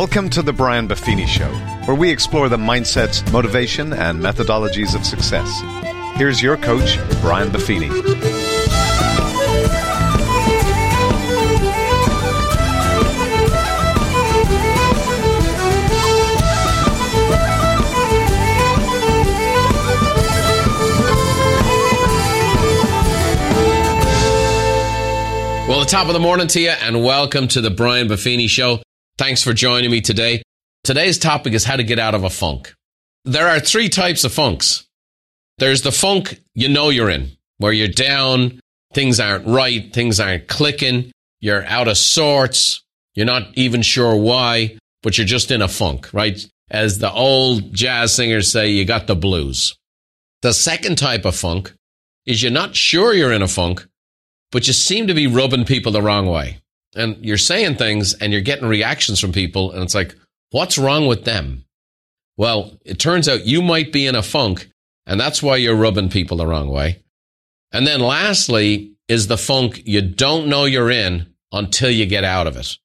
Welcome to the Brian Buffini Show, where we explore the mindsets, motivation, and methodologies of success. Here's your coach, Brian Buffini. Well, the top of the morning to you, and welcome to the Brian Buffini Show. Thanks for joining me today. Today's topic is how to get out of a funk. There are three types of funks. There's the funk you know you're in, where you're down, things aren't right, things aren't clicking, you're out of sorts, you're not even sure why, but you're just in a funk, right? As the old jazz singers say, you got the blues. The second type of funk is you're not sure you're in a funk, but you seem to be rubbing people the wrong way and you're saying things and you're getting reactions from people and it's like what's wrong with them? Well it turns out you might be in a funk and that's why you're rubbing people the wrong way. And then lastly is the funk you don't know you're in until you get out of it.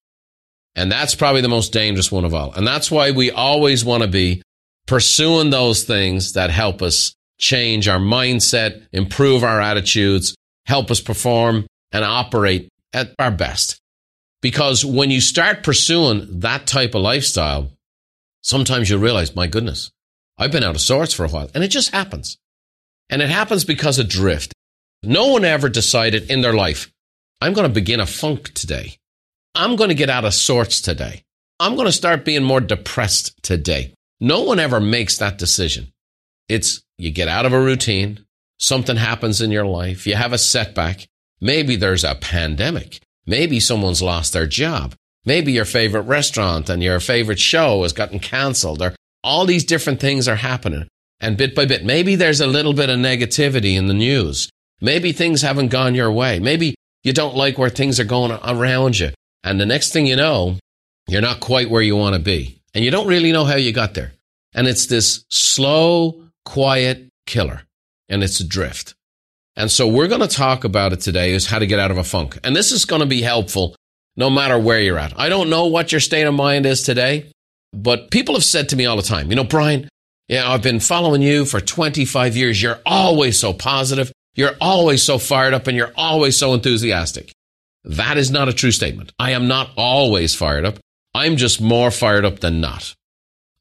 And that's probably the most dangerous one of all. And that's why we always want to be pursuing those things that help us change our mindset improve our attitudes help us perform and operate at our best because when you start pursuing that type of lifestyle, sometimes you realize, my goodness, I've been out of sorts for a while. And it just happens. And it happens because of drift. No one ever decided in their life, I'm going to begin a funk today. I'm going to get out of sorts today. I'm going to start being more depressed today. No one ever makes that decision. It's you get out of a routine, something happens in your life, you have a setback. Maybe there's a pandemic. Maybe someone's lost their job. Maybe your favorite restaurant and your favorite show has gotten canceled or all these different things are happening. And bit by bit, maybe there's a little bit of negativity in the news. Maybe things haven't gone your way. Maybe you don't like where things are going around you. And the next thing you know, you're not quite where you want to be. And you don't really know how you got there. And it's this slow, quiet killer. And it's a drift. And so we're going to talk about it today is how to get out of a funk. And this is going to be helpful no matter where you're at. I don't know what your state of mind is today, but people have said to me all the time, you know, Brian, yeah, I've been following you for 25 years. You're always so positive. You're always so fired up and you're always so enthusiastic. That is not a true statement. I am not always fired up. I'm just more fired up than not.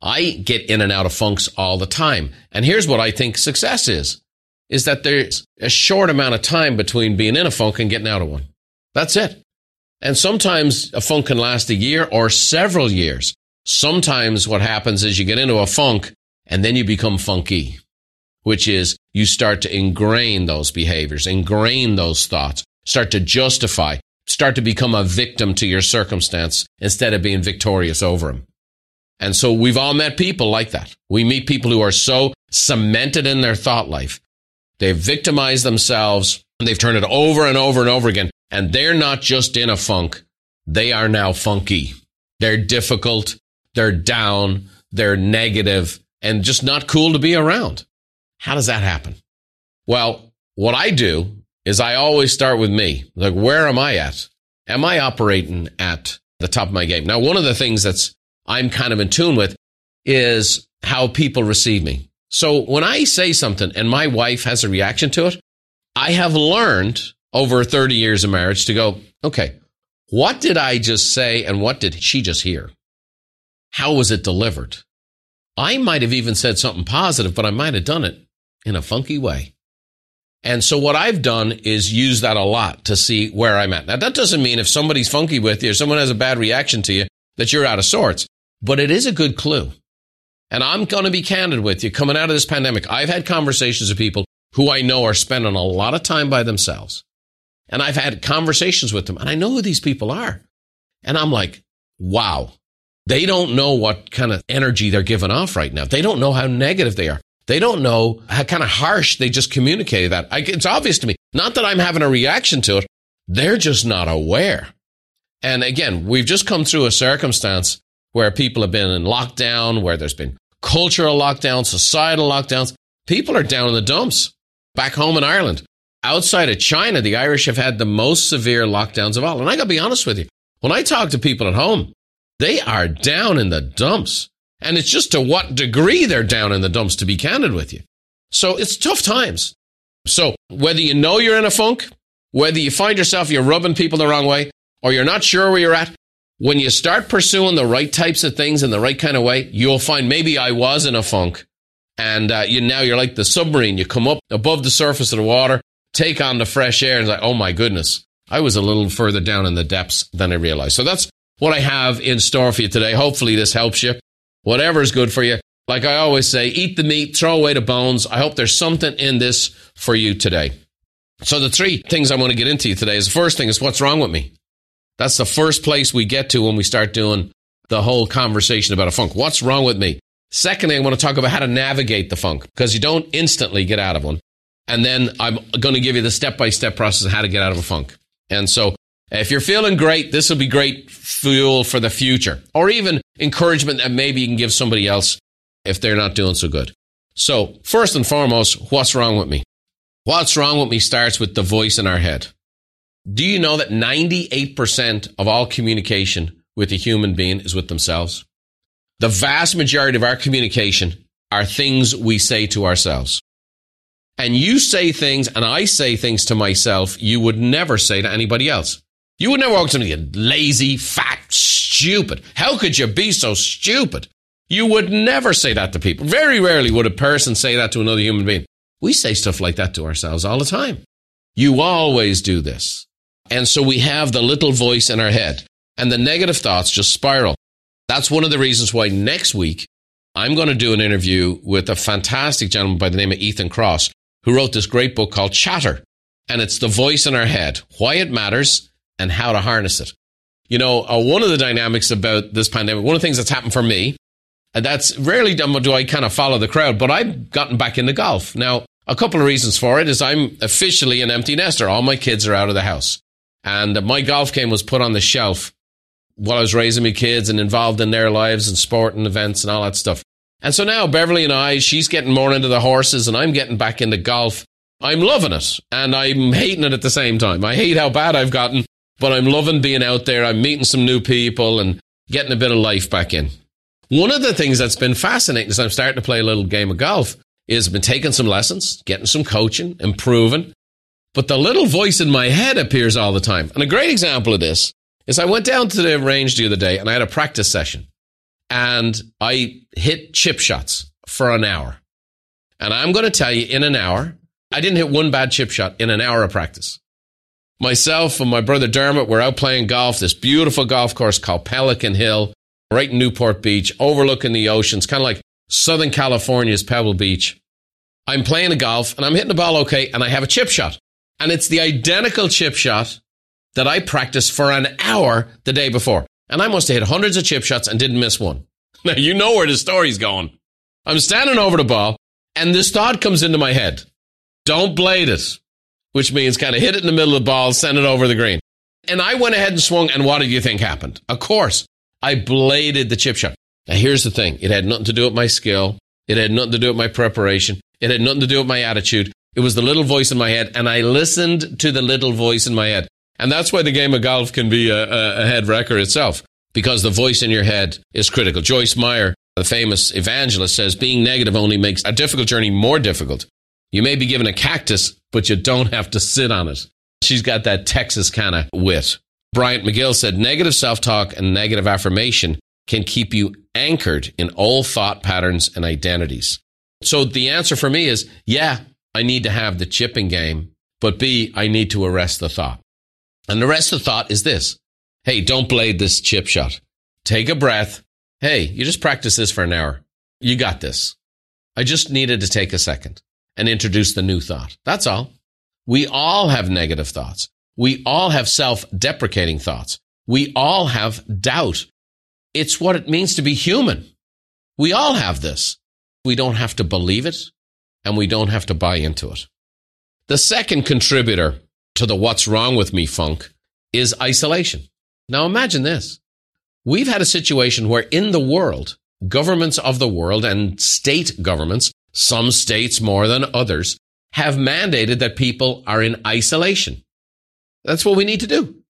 I get in and out of funks all the time. And here's what I think success is is that there's a short amount of time between being in a funk and getting out of one. That's it. And sometimes a funk can last a year or several years. Sometimes what happens is you get into a funk and then you become funky, which is you start to ingrain those behaviors, ingrain those thoughts, start to justify, start to become a victim to your circumstance instead of being victorious over them. And so we've all met people like that. We meet people who are so cemented in their thought life They've victimized themselves and they've turned it over and over and over again. And they're not just in a funk. They are now funky. They're difficult. They're down. They're negative and just not cool to be around. How does that happen? Well, what I do is I always start with me. Like, where am I at? Am I operating at the top of my game? Now, one of the things that's I'm kind of in tune with is how people receive me. So when I say something and my wife has a reaction to it, I have learned over 30 years of marriage to go, okay, what did I just say and what did she just hear? How was it delivered? I might have even said something positive, but I might have done it in a funky way. And so what I've done is use that a lot to see where I'm at. Now that doesn't mean if somebody's funky with you or someone has a bad reaction to you that you're out of sorts, but it is a good clue. And I'm going to be candid with you. Coming out of this pandemic, I've had conversations with people who I know are spending a lot of time by themselves. And I've had conversations with them and I know who these people are. And I'm like, wow, they don't know what kind of energy they're giving off right now. They don't know how negative they are. They don't know how kind of harsh they just communicated that. I, it's obvious to me. Not that I'm having a reaction to it. They're just not aware. And again, we've just come through a circumstance where people have been in lockdown, where there's been cultural lockdowns, societal lockdowns. People are down in the dumps back home in Ireland. Outside of China, the Irish have had the most severe lockdowns of all. And I got to be honest with you. When I talk to people at home, they are down in the dumps. And it's just to what degree they're down in the dumps, to be candid with you. So it's tough times. So whether you know you're in a funk, whether you find yourself you're rubbing people the wrong way, or you're not sure where you're at, when you start pursuing the right types of things in the right kind of way, you'll find maybe I was in a funk, and uh, you now you're like the submarine. You come up above the surface of the water, take on the fresh air, and it's like, oh my goodness, I was a little further down in the depths than I realized. So that's what I have in store for you today. Hopefully, this helps you. Whatever is good for you. Like I always say, eat the meat, throw away the bones. I hope there's something in this for you today. So the three things I want to get into today is the first thing is what's wrong with me? That's the first place we get to when we start doing the whole conversation about a funk. What's wrong with me? Secondly, I want to talk about how to navigate the funk because you don't instantly get out of one. And then I'm going to give you the step by step process of how to get out of a funk. And so if you're feeling great, this will be great fuel for the future or even encouragement that maybe you can give somebody else if they're not doing so good. So, first and foremost, what's wrong with me? What's wrong with me starts with the voice in our head. Do you know that 98% of all communication with a human being is with themselves? The vast majority of our communication are things we say to ourselves. And you say things, and I say things to myself you would never say to anybody else. You would never walk to me, you lazy, fat, stupid. How could you be so stupid? You would never say that to people. Very rarely would a person say that to another human being. We say stuff like that to ourselves all the time. You always do this. And so we have the little voice in our head and the negative thoughts just spiral. That's one of the reasons why next week I'm going to do an interview with a fantastic gentleman by the name of Ethan Kross, who wrote this great book called Chatter. And it's the voice in our head, why it matters and how to harness it. You know, uh, one of the dynamics about this pandemic, one of the things that's happened for me, and that's rarely done, do I kind of follow the crowd, but I've gotten back into golf. Now, a couple of reasons for it is I'm officially an empty nester. All my kids are out of the house. And my golf game was put on the shelf while I was raising my kids and involved in their lives and sport and events and all that stuff. And so now Beverly and I, she's getting more into the horses and I'm getting back into golf. I'm loving it and I'm hating it at the same time. I hate how bad I've gotten, but I'm loving being out there. I'm meeting some new people and getting a bit of life back in. One of the things that's been fascinating is I'm starting to play a little game of golf is I've been taking some lessons, getting some coaching, improving. But the little voice in my head appears all the time. And a great example of this is I went down to the range the other day and I had a practice session and I hit chip shots for an hour. And I'm going to tell you in an hour, I didn't hit one bad chip shot in an hour of practice. Myself and my brother Dermot were out playing golf, this beautiful golf course called Pelican Hill, right in Newport Beach, overlooking the oceans, kind of like Southern California's Pebble Beach. I'm playing a golf and I'm hitting the ball okay, and I have a chip shot. And it's the identical chip shot that I practiced for an hour the day before. And I must have hit hundreds of chip shots and didn't miss one. Now, you know where the story's going. I'm standing over the ball, and this thought comes into my head don't blade it, which means kind of hit it in the middle of the ball, send it over the green. And I went ahead and swung, and what did you think happened? Of course, I bladed the chip shot. Now, here's the thing it had nothing to do with my skill, it had nothing to do with my preparation, it had nothing to do with my attitude. It was the little voice in my head, and I listened to the little voice in my head. And that's why the game of golf can be a, a head wrecker itself, because the voice in your head is critical. Joyce Meyer, the famous evangelist, says being negative only makes a difficult journey more difficult. You may be given a cactus, but you don't have to sit on it. She's got that Texas kind of wit. Bryant McGill said negative self talk and negative affirmation can keep you anchored in old thought patterns and identities. So the answer for me is yeah, I need to have the chipping game, but B, I need to arrest the thought. And the rest of the thought is this hey, don't blade this chip shot. Take a breath. Hey, you just practice this for an hour. You got this. I just needed to take a second and introduce the new thought. That's all. We all have negative thoughts. We all have self deprecating thoughts. We all have doubt. It's what it means to be human. We all have this. We don't have to believe it and we don't have to buy into it. The second contributor to the what's wrong with me funk is isolation. Now imagine this. We've had a situation where in the world, governments of the world and state governments, some states more than others, have mandated that people are in isolation. That's what we need to do.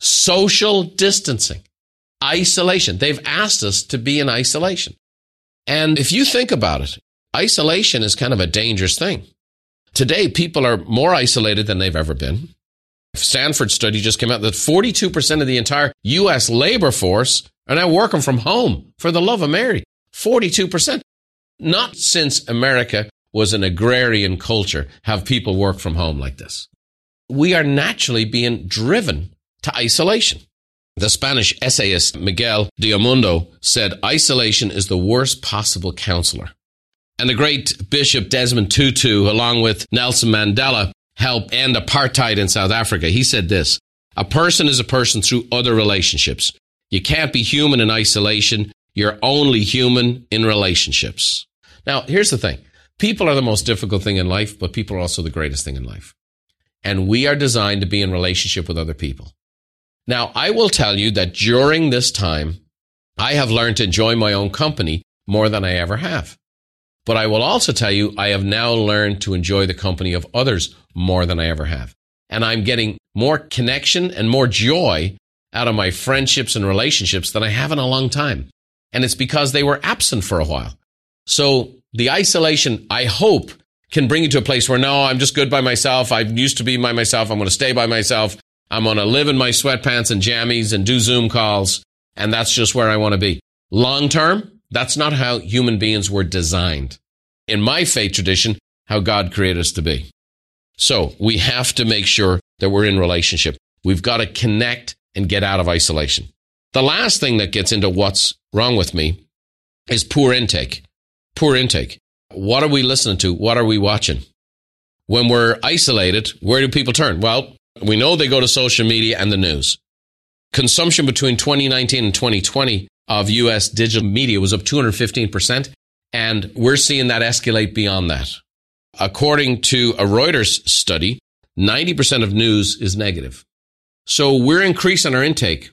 Social distancing. isolation. They've asked us to be in isolation. And if you think about it, isolation is kind of a dangerous thing. Today, people are more isolated than they've ever been. Stanford study just came out that 42% of the entire U.S. labor force are now working from home for the love of Mary. 42%. Not since America was an agrarian culture have people work from home like this. We are naturally being driven to isolation. The Spanish essayist Miguel de Unamuno said, isolation is the worst possible counselor. And the great Bishop Desmond Tutu, along with Nelson Mandela, helped end apartheid in South Africa. He said this, a person is a person through other relationships. You can't be human in isolation. You're only human in relationships. Now, here's the thing. People are the most difficult thing in life, but people are also the greatest thing in life. And we are designed to be in relationship with other people. Now, I will tell you that during this time, I have learned to enjoy my own company more than I ever have. But I will also tell you, I have now learned to enjoy the company of others more than I ever have. And I'm getting more connection and more joy out of my friendships and relationships than I have in a long time. And it's because they were absent for a while. So the isolation, I hope, can bring you to a place where no, I'm just good by myself. I used to be by myself. I'm going to stay by myself. I'm going to live in my sweatpants and jammies and do Zoom calls. And that's just where I want to be. Long term, that's not how human beings were designed. In my faith tradition, how God created us to be. So we have to make sure that we're in relationship. We've got to connect and get out of isolation. The last thing that gets into what's wrong with me is poor intake. Poor intake. What are we listening to? What are we watching? When we're isolated, where do people turn? Well, we know they go to social media and the news. Consumption between 2019 and 2020 of US digital media was up 215%, and we're seeing that escalate beyond that. According to a Reuters study, 90% of news is negative. So we're increasing our intake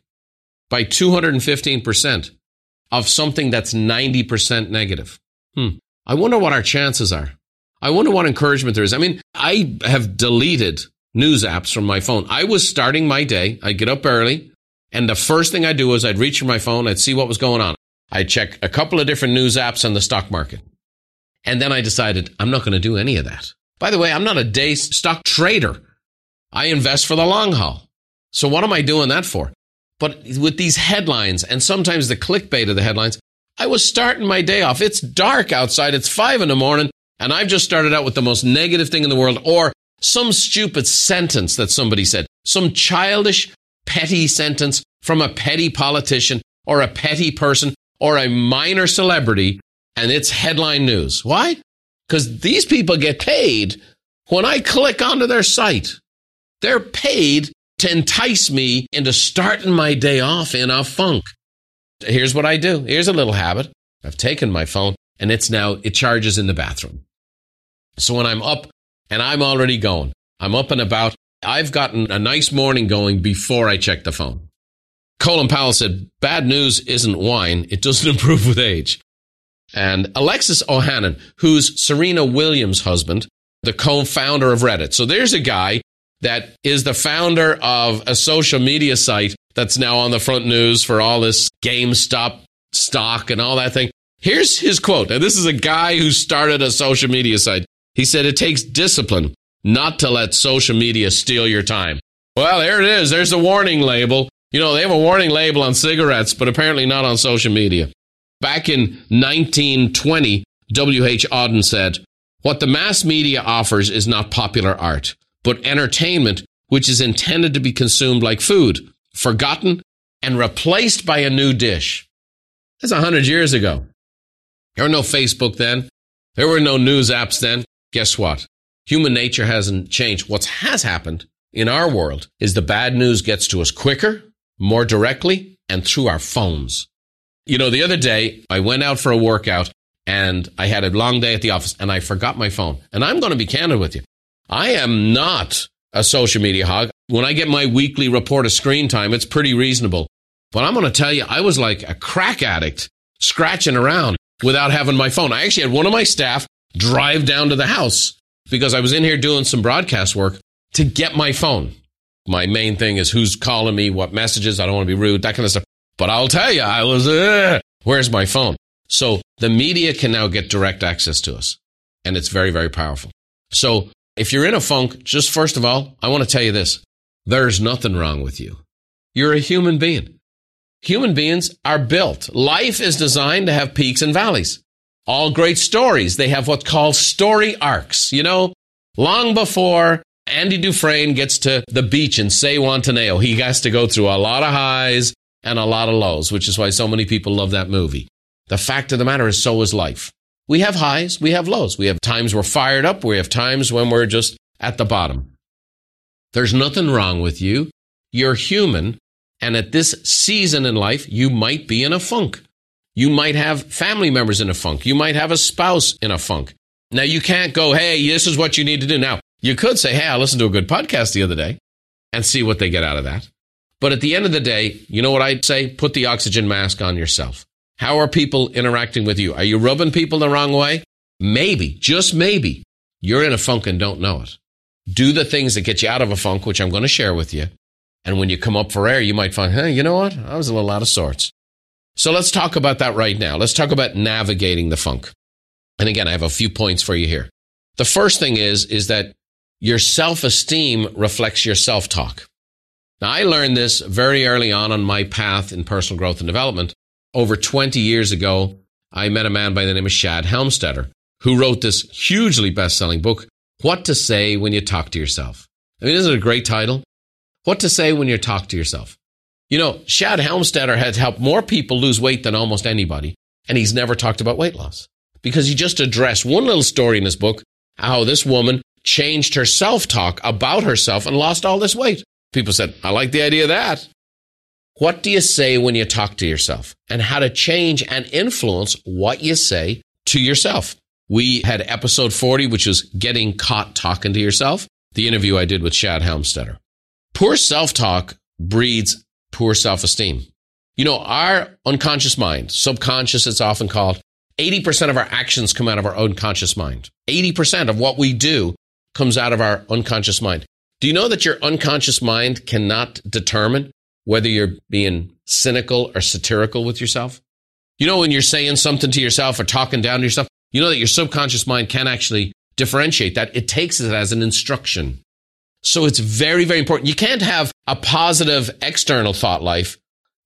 by 215% of something that's 90% negative. Hmm. I wonder what our chances are. I wonder what encouragement there is. I mean, I have deleted news apps from my phone. I was starting my day. I get up early and the first thing I do is I'd reach for my phone. I'd see what was going on. I'd check a couple of different news apps on the stock market. And then I decided I'm not going to do any of that. By the way, I'm not a day stock trader. I invest for the long haul. So what am I doing that for? But with these headlines and sometimes the clickbait of the headlines, I was starting my day off. It's dark outside. It's five in the morning. And I've just started out with the most negative thing in the world or some stupid sentence that somebody said, some childish, petty sentence from a petty politician or a petty person or a minor celebrity. And it's headline news. Why? Because these people get paid when I click onto their site. They're paid to entice me into starting my day off in a funk. Here's what I do. Here's a little habit. I've taken my phone and it's now, it charges in the bathroom. So when I'm up and I'm already going, I'm up and about, I've gotten a nice morning going before I check the phone. Colin Powell said, bad news isn't wine. It doesn't improve with age. And Alexis Ohanian, who's Serena Williams' husband, the co-founder of Reddit. So there's a guy that is the founder of a social media site that's now on the front news for all this GameStop stock and all that thing. Here's his quote. And this is a guy who started a social media site. He said, it takes discipline not to let social media steal your time. Well, there it is. There's a warning label. You know, they have a warning label on cigarettes, but apparently not on social media. Back in 1920, W.H. Auden said, What the mass media offers is not popular art, but entertainment which is intended to be consumed like food, forgotten and replaced by a new dish. That's a hundred years ago. There were no Facebook then. There were no news apps then. Guess what? Human nature hasn't changed. What has happened in our world is the bad news gets to us quicker, more directly, and through our phones. You know, the other day I went out for a workout and I had a long day at the office and I forgot my phone. And I'm going to be candid with you. I am not a social media hog. When I get my weekly report of screen time, it's pretty reasonable. But I'm going to tell you, I was like a crack addict scratching around without having my phone. I actually had one of my staff drive down to the house because I was in here doing some broadcast work to get my phone. My main thing is who's calling me, what messages, I don't want to be rude, that kind of stuff. But I'll tell you, I was, uh, where's my phone? So the media can now get direct access to us. And it's very, very powerful. So if you're in a funk, just first of all, I want to tell you this. There's nothing wrong with you. You're a human being. Human beings are built. Life is designed to have peaks and valleys. All great stories, they have what's called story arcs. You know, long before Andy Dufresne gets to the beach in Zihuatanejo, he has to go through a lot of highs and a lot of lows, which is why so many people love that movie. The fact of the matter is, so is life. We have highs, we have lows. We have times we're fired up, we have times when we're just at the bottom. There's nothing wrong with you. You're human. And at this season in life, you might be in a funk. You might have family members in a funk. You might have a spouse in a funk. Now, you can't go, hey, this is what you need to do. Now, you could say, hey, I listened to a good podcast the other day and see what they get out of that. But at the end of the day, you know what I'd say? Put the oxygen mask on yourself. How are people interacting with you? Are you rubbing people the wrong way? Maybe, just maybe, you're in a funk and don't know it. Do the things that get you out of a funk, which I'm going to share with you. And when you come up for air, you might find, hey, you know what? I was a little out of sorts. So let's talk about that right now. Let's talk about navigating the funk. And again, I have a few points for you here. The first thing is, is that your self-esteem reflects your self-talk. Now, I learned this very early on on my path in personal growth and development. Over 20 years ago, I met a man by the name of Shad Helmstetter, who wrote this hugely best-selling book, What to Say When You Talk to Yourself. I mean, isn't it a great title? What to Say When You Talk to Yourself. You know, Shad Helmstetter has helped more people lose weight than almost anybody, and he's never talked about weight loss because he just addressed one little story in his book how this woman changed her self talk about herself and lost all this weight. People said, I like the idea of that. What do you say when you talk to yourself and how to change and influence what you say to yourself? We had episode 40, which was getting caught talking to yourself, the interview I did with Shad Helmstetter. Poor self talk breeds poor self esteem. You know, our unconscious mind, subconscious, it's often called, 80% of our actions come out of our unconscious mind. 80% of what we do comes out of our unconscious mind. Do you know that your unconscious mind cannot determine whether you're being cynical or satirical with yourself? You know, when you're saying something to yourself or talking down to yourself, you know that your subconscious mind can actually differentiate that. It takes it as an instruction. So it's very, very important. You can't have a positive external thought life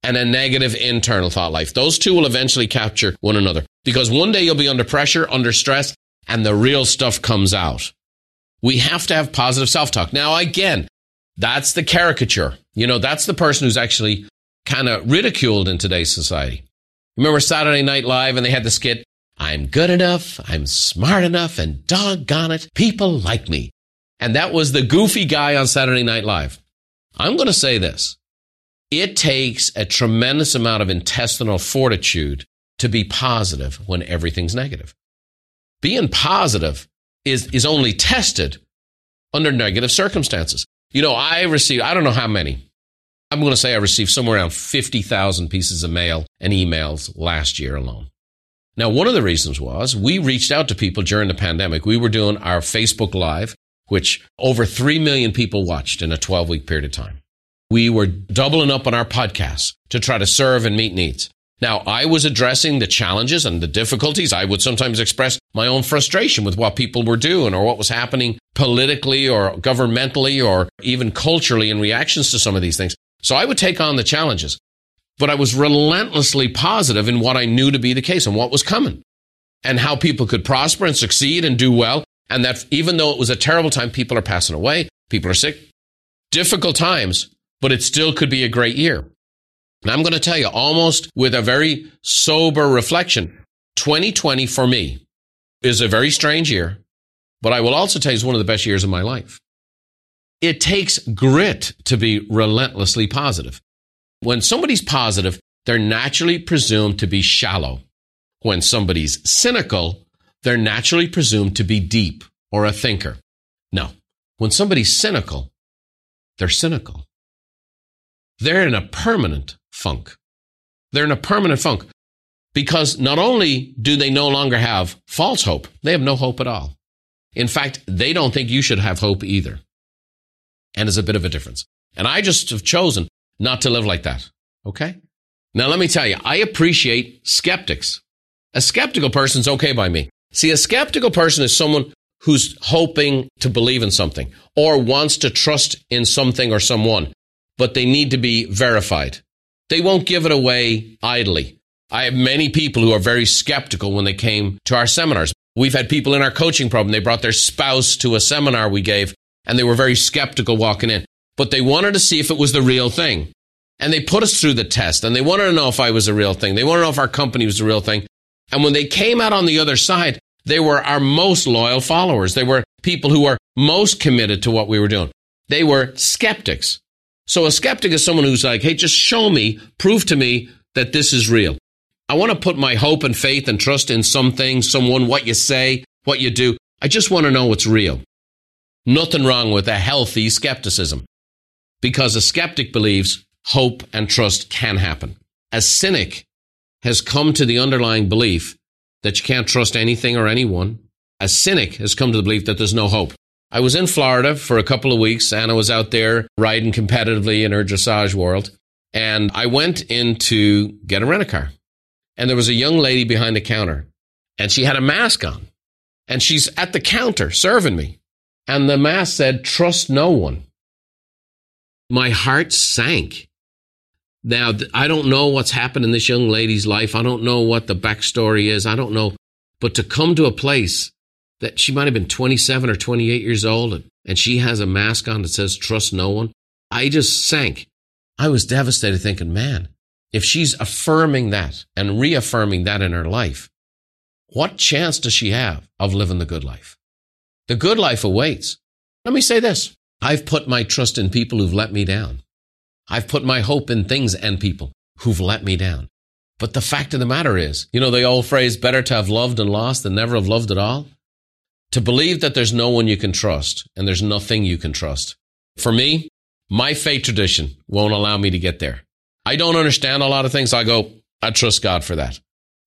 and a negative internal thought life. Those two will eventually capture one another because one day you'll be under pressure, under stress, and the real stuff comes out. We have to have positive self talk. Now, again, that's the caricature. You know, that's the person who's actually kind of ridiculed in today's society. Remember Saturday Night Live and they had the skit, I'm good enough, I'm smart enough, and doggone it, people like me. And that was the goofy guy on Saturday Night Live. I'm going to say this. It takes a tremendous amount of intestinal fortitude to be positive when everything's negative. Being positive is, is only tested under negative circumstances. You know, I received, I don't know how many. I'm going to say I received somewhere around 50,000 pieces of mail and emails last year alone. Now, one of the reasons was we reached out to people during the pandemic. We were doing our Facebook Live which over 3 million people watched in a 12 week period of time. We were doubling up on our podcasts to try to serve and meet needs. Now, I was addressing the challenges and the difficulties. I would sometimes express my own frustration with what people were doing or what was happening politically or governmentally or even culturally in reactions to some of these things. So I would take on the challenges, but I was relentlessly positive in what I knew to be the case and what was coming and how people could prosper and succeed and do well and that even though it was a terrible time, people are passing away, people are sick, difficult times, but it still could be a great year. And I'm going to tell you, almost with a very sober reflection, 2020 for me is a very strange year, but I will also tell you it's one of the best years of my life. It takes grit to be relentlessly positive. When somebody's positive, they're naturally presumed to be shallow. When somebody's cynical, they're naturally presumed to be deep or a thinker. No, when somebody's cynical, they're cynical. They're in a permanent funk. They're in a permanent funk because not only do they no longer have false hope, they have no hope at all. In fact, they don't think you should have hope either. And there's a bit of a difference. And I just have chosen not to live like that. Okay? Now, let me tell you, I appreciate skeptics. A skeptical person's okay by me. See, a skeptical person is someone who's hoping to believe in something or wants to trust in something or someone, but they need to be verified. They won't give it away idly. I have many people who are very skeptical when they came to our seminars. We've had people in our coaching program, they brought their spouse to a seminar we gave, and they were very skeptical walking in, but they wanted to see if it was the real thing. And they put us through the test, and they wanted to know if I was a real thing. They wanted to know if our company was the real thing. And when they came out on the other side, they were our most loyal followers. They were people who were most committed to what we were doing. They were skeptics. So a skeptic is someone who's like, hey, just show me, prove to me that this is real. I want to put my hope and faith and trust in something, someone, what you say, what you do. I just want to know what's real. Nothing wrong with a healthy skepticism because a skeptic believes hope and trust can happen. A cynic has come to the underlying belief that you can't trust anything or anyone. A cynic has come to the belief that there's no hope. I was in Florida for a couple of weeks. Anna was out there riding competitively in her dressage world. And I went in to get a rent a car. And there was a young lady behind the counter and she had a mask on. And she's at the counter serving me. And the mask said, trust no one. My heart sank. Now, I don't know what's happened in this young lady's life. I don't know what the backstory is. I don't know. But to come to a place that she might have been 27 or 28 years old and, and she has a mask on that says trust no one. I just sank. I was devastated thinking, man, if she's affirming that and reaffirming that in her life, what chance does she have of living the good life? The good life awaits. Let me say this. I've put my trust in people who've let me down. I've put my hope in things and people who've let me down. But the fact of the matter is, you know, the old phrase, better to have loved and lost than never have loved at all to believe that there's no one you can trust and there's nothing you can trust. For me, my faith tradition won't allow me to get there. I don't understand a lot of things. I go, I trust God for that.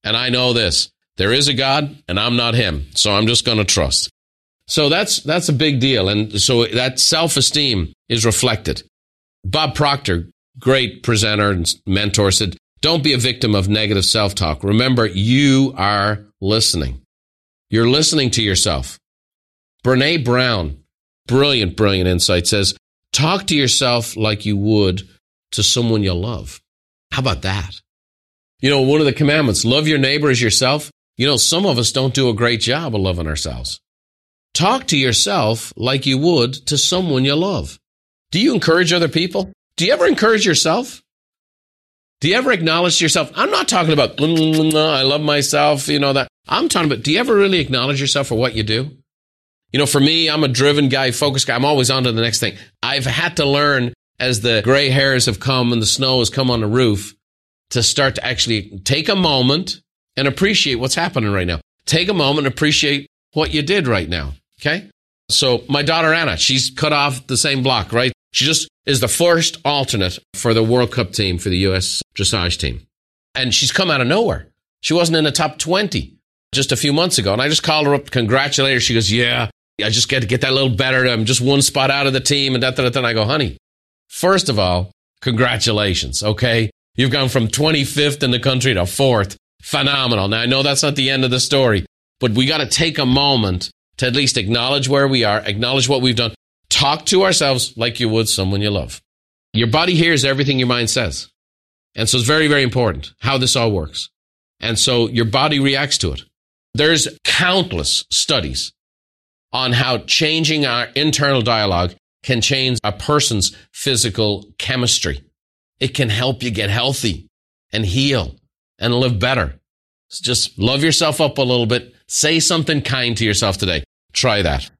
And I know this. There is a God and I'm not him. So I'm just going to trust. So that's, that's a big deal. And so that self-esteem is reflected. Bob Proctor, great presenter and mentor said, don't be a victim of negative self-talk. Remember, you are listening. You're listening to yourself. Brene Brown, brilliant, brilliant insight says, talk to yourself like you would to someone you love. How about that? You know, one of the commandments, love your neighbor as yourself. You know, some of us don't do a great job of loving ourselves. Talk to yourself like you would to someone you love. Do you encourage other people? Do you ever encourage yourself? Do you ever acknowledge yourself? I'm not talking about, mm, mm, mm, I love myself, you know, that. I'm talking about, do you ever really acknowledge yourself for what you do? You know, for me, I'm a driven guy, focused guy. I'm always on to the next thing. I've had to learn as the gray hairs have come and the snow has come on the roof to start to actually take a moment and appreciate what's happening right now. Take a moment and appreciate what you did right now. Okay. So my daughter Anna, she's cut off the same block, right? She just is the first alternate for the World Cup team for the U.S. dressage team. And she's come out of nowhere. She wasn't in the top 20 just a few months ago. And I just called her up to congratulate her. She goes, yeah, I just get to get that little better. I'm just one spot out of the team and that, that, that. And I go, honey, first of all, congratulations. Okay. You've gone from 25th in the country to fourth. Phenomenal. Now I know that's not the end of the story, but we got to take a moment to at least acknowledge where we are, acknowledge what we've done, talk to ourselves like you would someone you love. Your body hears everything your mind says. And so it's very, very important how this all works. And so your body reacts to it. There's countless studies on how changing our internal dialogue can change a person's physical chemistry. It can help you get healthy and heal and live better. So just love yourself up a little bit. Say something kind to yourself today. Try that.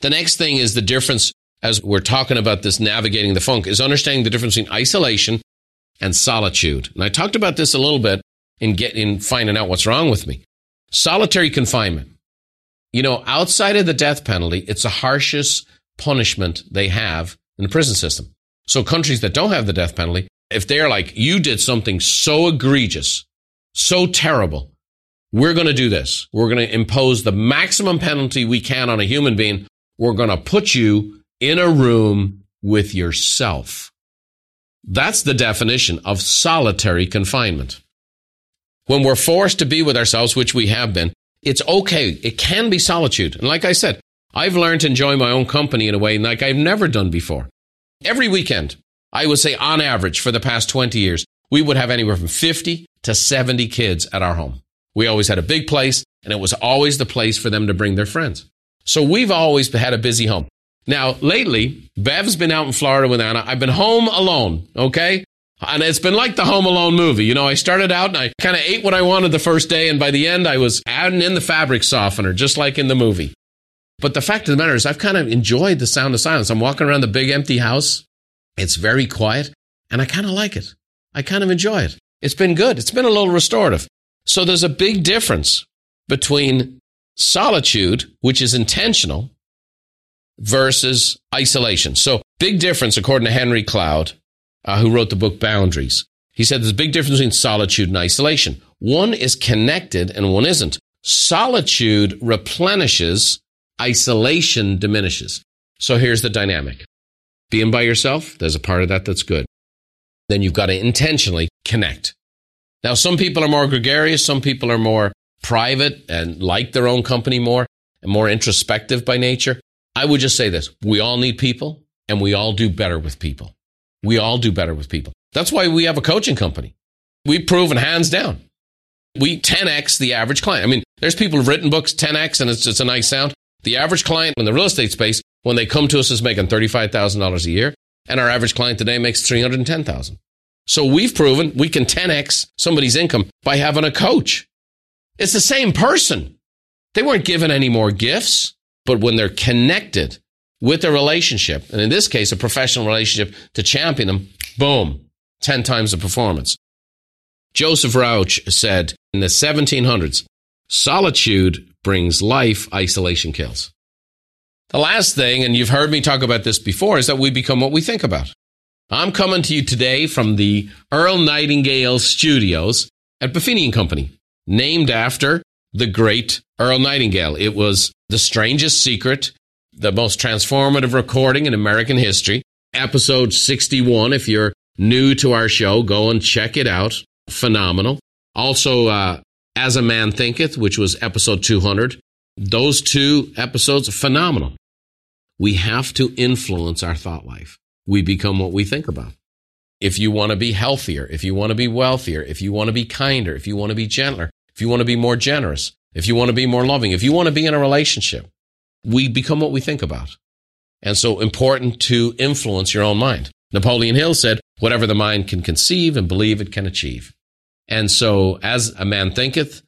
The next thing is the difference as we're talking about this navigating the funk is understanding the difference between isolation and solitude. And I talked about this a little bit in getting, in finding out what's wrong with me. Solitary confinement. You know, outside of the death penalty, it's the harshest punishment they have in the prison system. So countries that don't have the death penalty, if they're like, you did something so egregious, so terrible, we're going to do this. We're going to impose the maximum penalty we can on a human being. We're going to put you in a room with yourself. That's the definition of solitary confinement. When we're forced to be with ourselves, which we have been, it's okay. It can be solitude. And like I said, I've learned to enjoy my own company in a way like I've never done before. Every weekend, I would say on average for the past 20 years, we would have anywhere from 50 to 70 kids at our home. We always had a big place and it was always the place for them to bring their friends. So we've always had a busy home. Now, lately, Bev's been out in Florida with Anna. I've been home alone, okay? And it's been like the Home Alone movie. You know, I started out and I kind of ate what I wanted the first day, and by the end, I was adding in the fabric softener, just like in the movie. But the fact of the matter is, I've kind of enjoyed the sound of silence. I'm walking around the big empty house. It's very quiet, and I kind of like it. I kind of enjoy it. It's been good. It's been a little restorative. So there's a big difference between solitude, which is intentional, versus isolation. So big difference, according to Henry Cloud, uh, who wrote the book Boundaries. He said there's a big difference between solitude and isolation. One is connected and one isn't. Solitude replenishes, isolation diminishes. So here's the dynamic. Being by yourself, there's a part of that that's good. Then you've got to intentionally connect. Now, some people are more gregarious. Some people are more private and like their own company more and more introspective by nature. I would just say this. We all need people and we all do better with people. We all do better with people. That's why we have a coaching company. We've proven hands down. We 10x the average client. I mean, there's people who've written books 10x and it's just a nice sound. The average client in the real estate space, when they come to us, is making $35,000 a year. And our average client today makes 310,000. So we've proven we can 10x somebody's income by having a coach. It's the same person. They weren't given any more gifts, but when they're connected with a relationship, and in this case, a professional relationship to champion them, boom, 10 times the performance. Joseph Rauch said in the 1700s, solitude brings life, isolation kills. The last thing, and you've heard me talk about this before, is that we become what we think about. I'm coming to you today from the Earl Nightingale Studios at Buffini and Company, named after the great Earl Nightingale. It was the strangest secret the most transformative recording in American history. Episode 61. If you're new to our show, go and check it out. Phenomenal. Also, uh, As a Man Thinketh, which was episode 200. Those two episodes, phenomenal. We have to influence our thought life. We become what we think about. If you want to be healthier, if you want to be wealthier, if you want to be kinder, if you want to be gentler, if you want to be more generous, if you want to be more loving, if you want to be in a relationship, we become what we think about. And so important to influence your own mind. Napoleon Hill said, whatever the mind can conceive and believe it can achieve. And so as a man thinketh,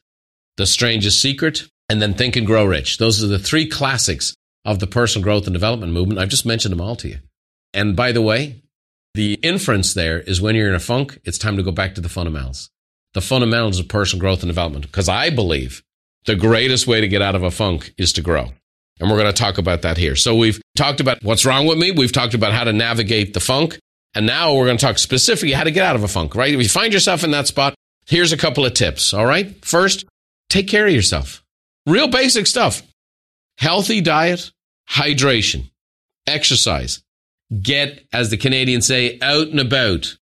the strangest secret, and then think and grow rich. Those are the three classics of the personal growth and development movement. I've just mentioned them all to you. And by the way, the inference there is when you're in a funk, it's time to go back to the fundamentals. The fundamentals of personal growth and development. Because I believe the greatest way to get out of a funk is to grow. And we're going to talk about that here. So we've talked about what's wrong with me. We've talked about how to navigate the funk. And now we're going to talk specifically how to get out of a funk, right? If you find yourself in that spot, here's a couple of tips. All right. First, take care of yourself. Real basic stuff. Healthy diet, hydration, exercise. Get, as the Canadians say, out and about.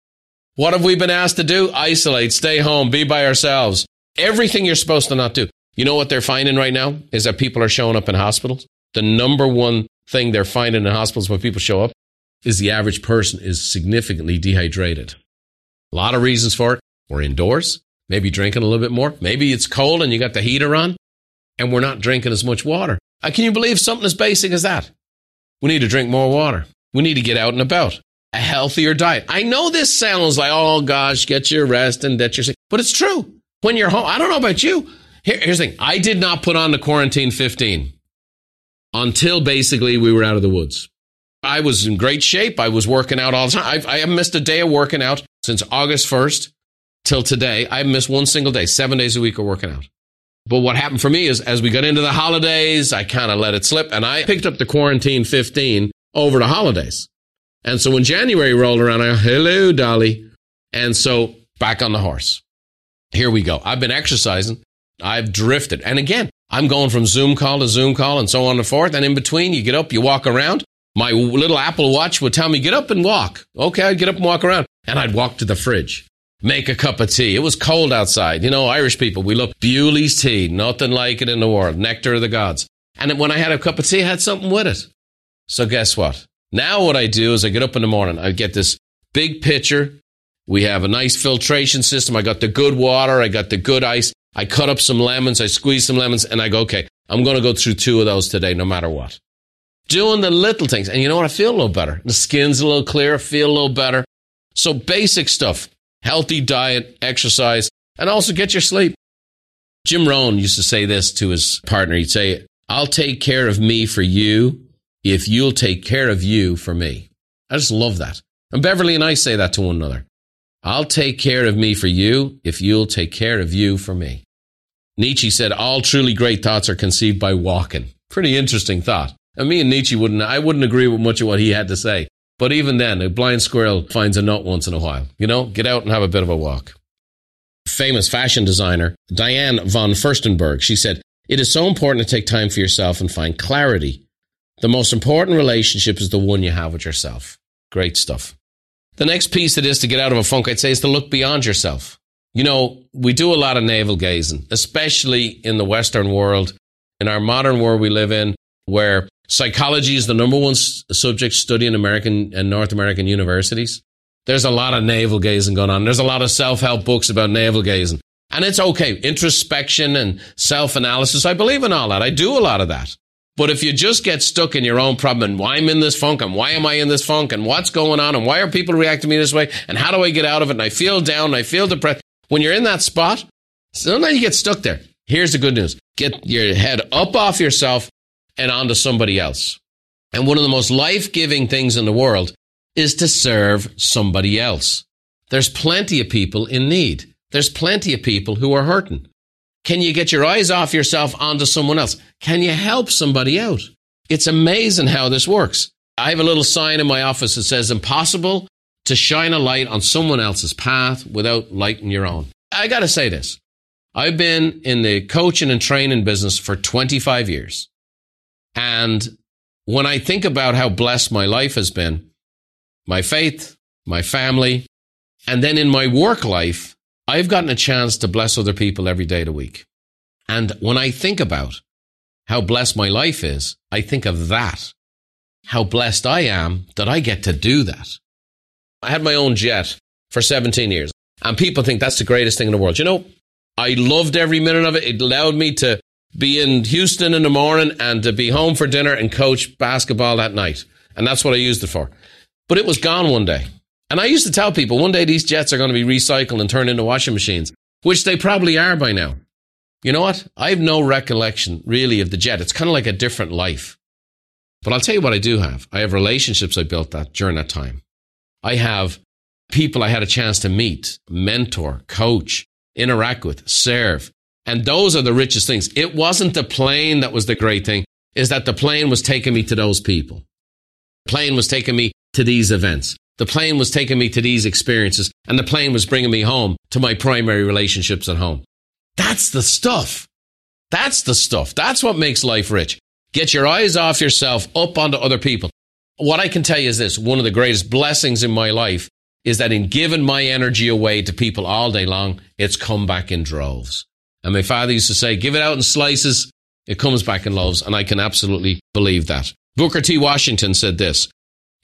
What have we been asked to do? Isolate, stay home, be by ourselves. Everything you're supposed to not do. You know what they're finding right now is that people are showing up in hospitals. The number one thing they're finding in hospitals when people show up is the average person is significantly dehydrated. A lot of reasons for it. We're indoors, maybe drinking a little bit more. Maybe it's cold and you got the heater on and we're not drinking as much water. Uh, can you believe something as basic as that? We need to drink more water. We need to get out and about. A healthier diet. I know this sounds like, oh gosh, get your rest and get your sleep, but it's true. When you're home, I don't know about you. Here, here's the thing I did not put on the quarantine 15 until basically we were out of the woods. I was in great shape. I was working out all the time. I've, I haven't missed a day of working out since August 1st till today. I've missed one single day, seven days a week of working out. But what happened for me is as we got into the holidays, I kind of let it slip and I picked up the quarantine 15 over the holidays. And so when January rolled around, I go, hello, Dolly. And so back on the horse. Here we go. I've been exercising I've drifted. And again, I'm going from Zoom call to Zoom call and so on and forth. And in between, you get up, you walk around. My little Apple Watch would tell me, get up and walk. Okay, I'd get up and walk around. And I'd walk to the fridge, make a cup of tea. It was cold outside. You know, Irish people, we love Bewley's tea. Nothing like it in the world. Nectar of the gods. And when I had a cup of tea, I had something with it. So guess what? Now what I do is I get up in the morning. I get this big pitcher. We have a nice filtration system. I got the good water. I got the good ice. I cut up some lemons. I squeeze some lemons and I go, okay, I'm going to go through two of those today, no matter what. Doing the little things. And you know what? I feel a little better. The skin's a little clearer. feel a little better. So basic stuff, healthy diet, exercise, and also get your sleep. Jim Rohn used to say this to his partner. He'd say, I'll take care of me for you if you'll take care of you for me. I just love that. And Beverly and I say that to one another. I'll take care of me for you if you'll take care of you for me. Nietzsche said, all truly great thoughts are conceived by walking. Pretty interesting thought. And me and Nietzsche wouldn't, I wouldn't agree with much of what he had to say. But even then, a blind squirrel finds a nut once in a while. You know, get out and have a bit of a walk. Famous fashion designer Diane von Furstenberg, she said, It is so important to take time for yourself and find clarity. The most important relationship is the one you have with yourself. Great stuff. The next piece of this to get out of a funk, I'd say, is to look beyond yourself. You know, we do a lot of navel gazing, especially in the Western world, in our modern world we live in, where Psychology is the number one subject study in American and North American universities. There's a lot of navel gazing going on. There's a lot of self-help books about navel gazing. And it's okay. Introspection and self-analysis. I believe in all that. I do a lot of that. But if you just get stuck in your own problem and why I'm in this funk and why am I in this funk and what's going on and why are people reacting to me this way and how do I get out of it and I feel down and I feel depressed. When you're in that spot, sometimes you get stuck there. Here's the good news. Get your head up off yourself and onto somebody else. And one of the most life giving things in the world is to serve somebody else. There's plenty of people in need. There's plenty of people who are hurting. Can you get your eyes off yourself onto someone else? Can you help somebody out? It's amazing how this works. I have a little sign in my office that says impossible to shine a light on someone else's path without lighting your own. I got to say this. I've been in the coaching and training business for 25 years. And when I think about how blessed my life has been, my faith, my family, and then in my work life, I've gotten a chance to bless other people every day of the week. And when I think about how blessed my life is, I think of that. How blessed I am that I get to do that. I had my own jet for 17 years and people think that's the greatest thing in the world. You know, I loved every minute of it. It allowed me to be in Houston in the morning and to be home for dinner and coach basketball that night. And that's what I used it for. But it was gone one day. And I used to tell people one day these jets are going to be recycled and turned into washing machines, which they probably are by now. You know what? I have no recollection really of the jet. It's kind of like a different life. But I'll tell you what I do have. I have relationships I built that during that time. I have people I had a chance to meet, mentor, coach, interact with, serve. And those are the richest things. It wasn't the plane that was the great thing, is that the plane was taking me to those people. The plane was taking me to these events. The plane was taking me to these experiences and the plane was bringing me home to my primary relationships at home. That's the stuff. That's the stuff. That's what makes life rich. Get your eyes off yourself up onto other people. What I can tell you is this. One of the greatest blessings in my life is that in giving my energy away to people all day long, it's come back in droves. And my father used to say, give it out in slices, it comes back in loaves. And I can absolutely believe that. Booker T. Washington said this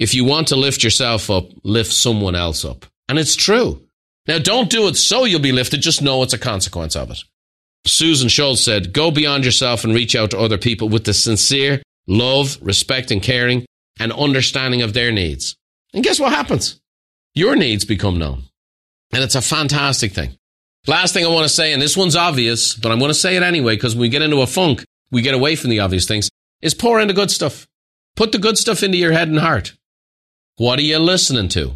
If you want to lift yourself up, lift someone else up. And it's true. Now, don't do it so you'll be lifted, just know it's a consequence of it. Susan Schultz said, Go beyond yourself and reach out to other people with the sincere love, respect, and caring and understanding of their needs. And guess what happens? Your needs become known. And it's a fantastic thing. Last thing I want to say, and this one's obvious, but I'm going to say it anyway because when we get into a funk, we get away from the obvious things, is pour in the good stuff. Put the good stuff into your head and heart. What are you listening to?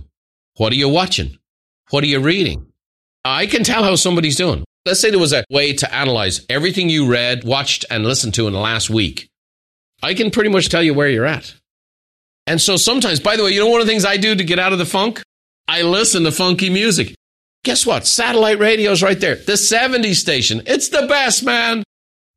What are you watching? What are you reading? I can tell how somebody's doing. Let's say there was a way to analyze everything you read, watched, and listened to in the last week. I can pretty much tell you where you're at. And so sometimes, by the way, you know one of the things I do to get out of the funk? I listen to funky music. Guess what? Satellite radio's right there. The 70s station. It's the best, man.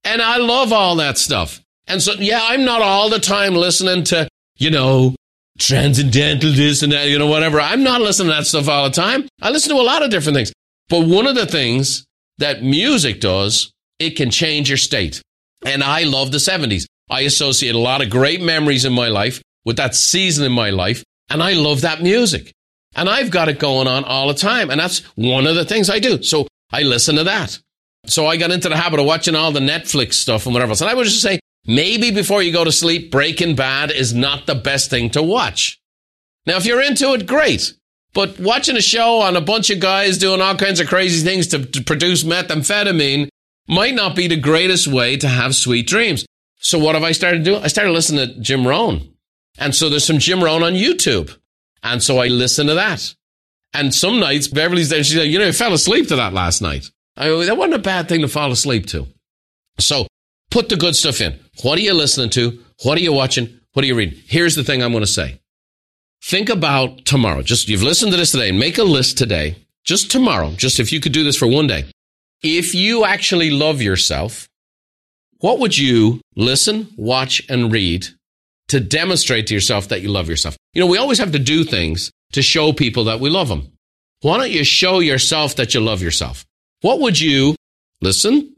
And I love all that stuff. And so, yeah, I'm not all the time listening to, you know, transcendental this and that, you know, whatever. I'm not listening to that stuff all the time. I listen to a lot of different things. But one of the things that music does, it can change your state. And I love the 70s. I associate a lot of great memories in my life with that season in my life. And I love that music. And I've got it going on all the time. And that's one of the things I do. So I listen to that. So I got into the habit of watching all the Netflix stuff and whatever else. And I would just say, maybe before you go to sleep, Breaking Bad is not the best thing to watch. Now, if you're into it, great. But watching a show on a bunch of guys doing all kinds of crazy things to, to produce methamphetamine might not be the greatest way to have sweet dreams. So what have I started doing? I started listening to Jim Rohn. And so there's some Jim Rohn on YouTube. And so I listen to that. And some nights, Beverly's there, she's like, you know, I fell asleep to that last night. I, that wasn't a bad thing to fall asleep to. So put the good stuff in. What are you listening to? What are you watching? What are you reading? Here's the thing I'm going to say. Think about tomorrow. Just, you've listened to this today and make a list today. Just tomorrow. Just if you could do this for one day. If you actually love yourself, what would you listen, watch, and read to demonstrate to yourself that you love yourself? You know, we always have to do things to show people that we love them. Why don't you show yourself that you love yourself? What would you listen,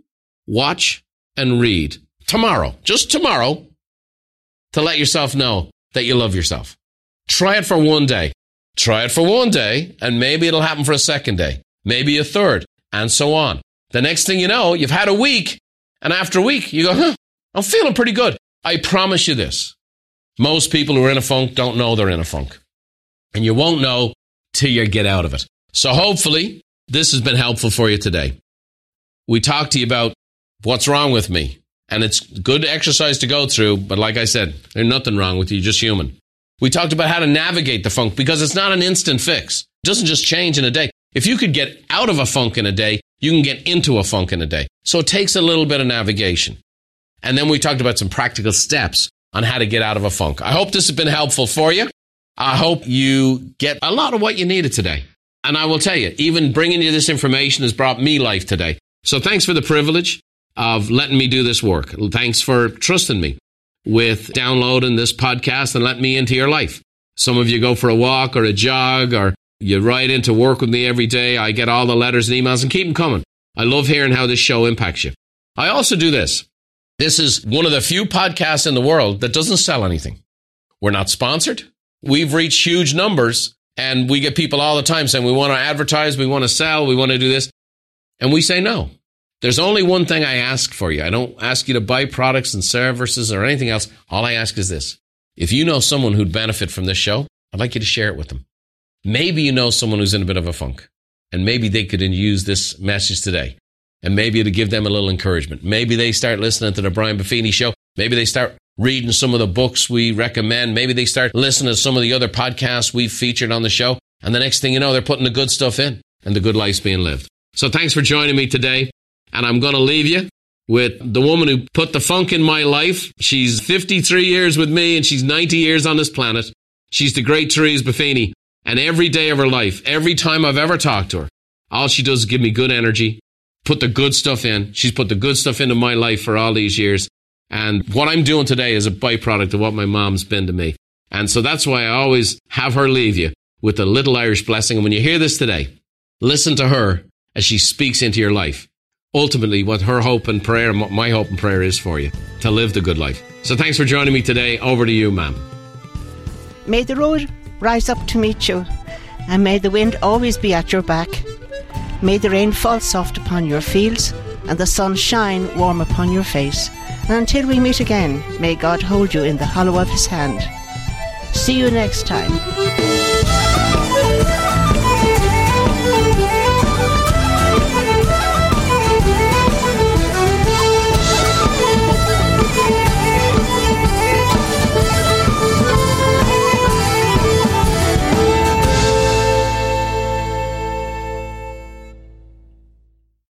watch, and read tomorrow, just tomorrow, to let yourself know that you love yourself? Try it for one day. Try it for one day, and maybe it'll happen for a second day, maybe a third, and so on. The next thing you know, you've had a week, and after a week, you go, huh, I'm feeling pretty good. I promise you this. Most people who are in a funk don't know they're in a funk. And you won't know till you get out of it. So hopefully, this has been helpful for you today. We talked to you about what's wrong with me. And it's good exercise to go through, but like I said, there's nothing wrong with you, You're just human. We talked about how to navigate the funk because it's not an instant fix. It doesn't just change in a day. If you could get out of a funk in a day, you can get into a funk in a day. So it takes a little bit of navigation. And then we talked about some practical steps on how to get out of a funk. I hope this has been helpful for you. I hope you get a lot of what you needed today. And I will tell you, even bringing you this information has brought me life today. So thanks for the privilege of letting me do this work. Thanks for trusting me with downloading this podcast and letting me into your life. Some of you go for a walk or a jog or you write into work with me every day. I get all the letters and emails and keep them coming. I love hearing how this show impacts you. I also do this. This is one of the few podcasts in the world that doesn't sell anything. We're not sponsored. We've reached huge numbers and we get people all the time saying, we want to advertise, we want to sell, we want to do this. And we say no. There's only one thing I ask for you. I don't ask you to buy products and services or anything else. All I ask is this. If you know someone who'd benefit from this show, I'd like you to share it with them. Maybe you know someone who's in a bit of a funk and maybe they could use this message today and maybe it'll give them a little encouragement. Maybe they start listening to the Brian Buffini show. Maybe they start reading some of the books we recommend. Maybe they start listening to some of the other podcasts we've featured on the show. And the next thing you know, they're putting the good stuff in and the good life's being lived. So thanks for joining me today. And I'm going to leave you with the woman who put the funk in my life. She's 53 years with me and she's 90 years on this planet. She's the great Therese Buffini. And every day of her life, every time I've ever talked to her, all she does is give me good energy, put the good stuff in. She's put the good stuff into my life for all these years. And what I'm doing today is a byproduct of what my mom's been to me. And so that's why I always have her leave you with a little Irish blessing. And when you hear this today, listen to her as she speaks into your life. Ultimately, what her hope and prayer, my hope and prayer is for you to live the good life. So thanks for joining me today. Over to you, ma'am. May the road rise up to meet you, and may the wind always be at your back. May the rain fall soft upon your fields, and the sun shine warm upon your face. And until we meet again, may God hold you in the hollow of his hand. See you next time.